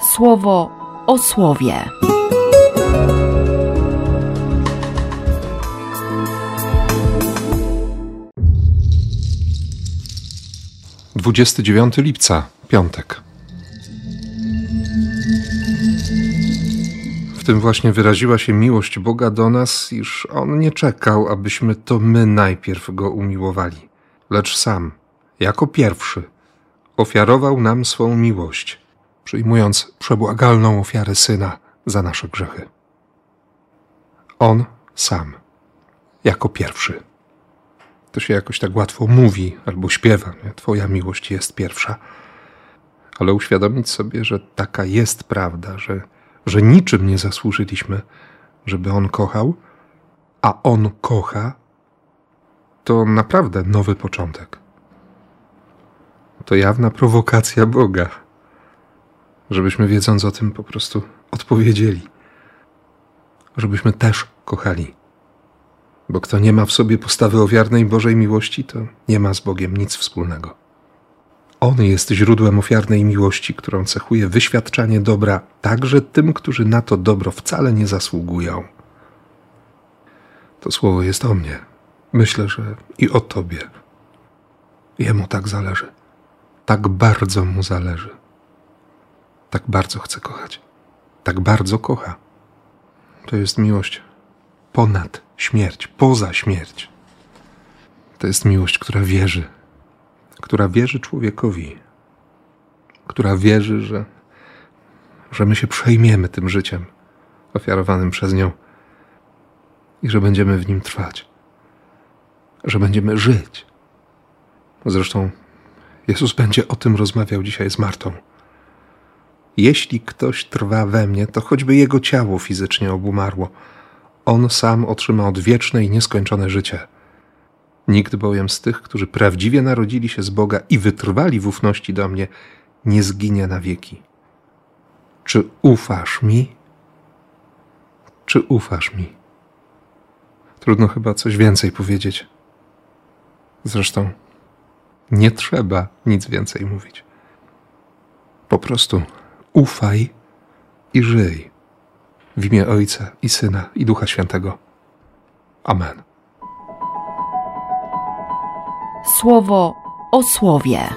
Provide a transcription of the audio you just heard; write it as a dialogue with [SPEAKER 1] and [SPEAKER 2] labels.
[SPEAKER 1] słowo o słowie.
[SPEAKER 2] Dwudziesty dziewiąty lipca, piątek. W tym właśnie wyraziła się miłość Boga do nas, iż On nie czekał, abyśmy to my najpierw Go umiłowali, lecz sam, jako pierwszy, ofiarował nam swą miłość, przyjmując przebłagalną ofiarę Syna za nasze grzechy. On sam, jako pierwszy. To się jakoś tak łatwo mówi albo śpiewa, nie? Twoja miłość jest pierwsza. Ale uświadomić sobie, że taka jest prawda, że, że niczym nie zasłużyliśmy, żeby On kochał, a On kocha, to naprawdę nowy początek. To jawna prowokacja Boga, żebyśmy wiedząc o tym po prostu odpowiedzieli, żebyśmy też kochali. Bo kto nie ma w sobie postawy ofiarnej Bożej miłości, to nie ma z Bogiem nic wspólnego. On jest źródłem ofiarnej miłości, którą cechuje wyświadczanie dobra także tym, którzy na to dobro wcale nie zasługują. To słowo jest o mnie. Myślę, że i o Tobie. Jemu tak zależy. Tak bardzo mu zależy. Tak bardzo chce kochać. Tak bardzo kocha. To jest miłość ponad śmierć, poza śmierć. To jest miłość, która wierzy, która wierzy człowiekowi, która wierzy, że, że my się przejmiemy tym życiem ofiarowanym przez nią i że będziemy w nim trwać, że będziemy żyć. Zresztą Jezus będzie o tym rozmawiał dzisiaj z Martą. Jeśli ktoś trwa we mnie, to choćby jego ciało fizycznie obumarło, on sam otrzyma odwieczne i nieskończone życie. Nikt bowiem z tych, którzy prawdziwie narodzili się z Boga i wytrwali w ufności do mnie, nie zginie na wieki. Czy ufasz mi? Czy ufasz mi? Trudno chyba coś więcej powiedzieć. Zresztą nie trzeba nic więcej mówić. Po prostu ufaj i żyj. W imię Ojca i Syna i Ducha Świętego. Amen.
[SPEAKER 1] Słowo o słowie.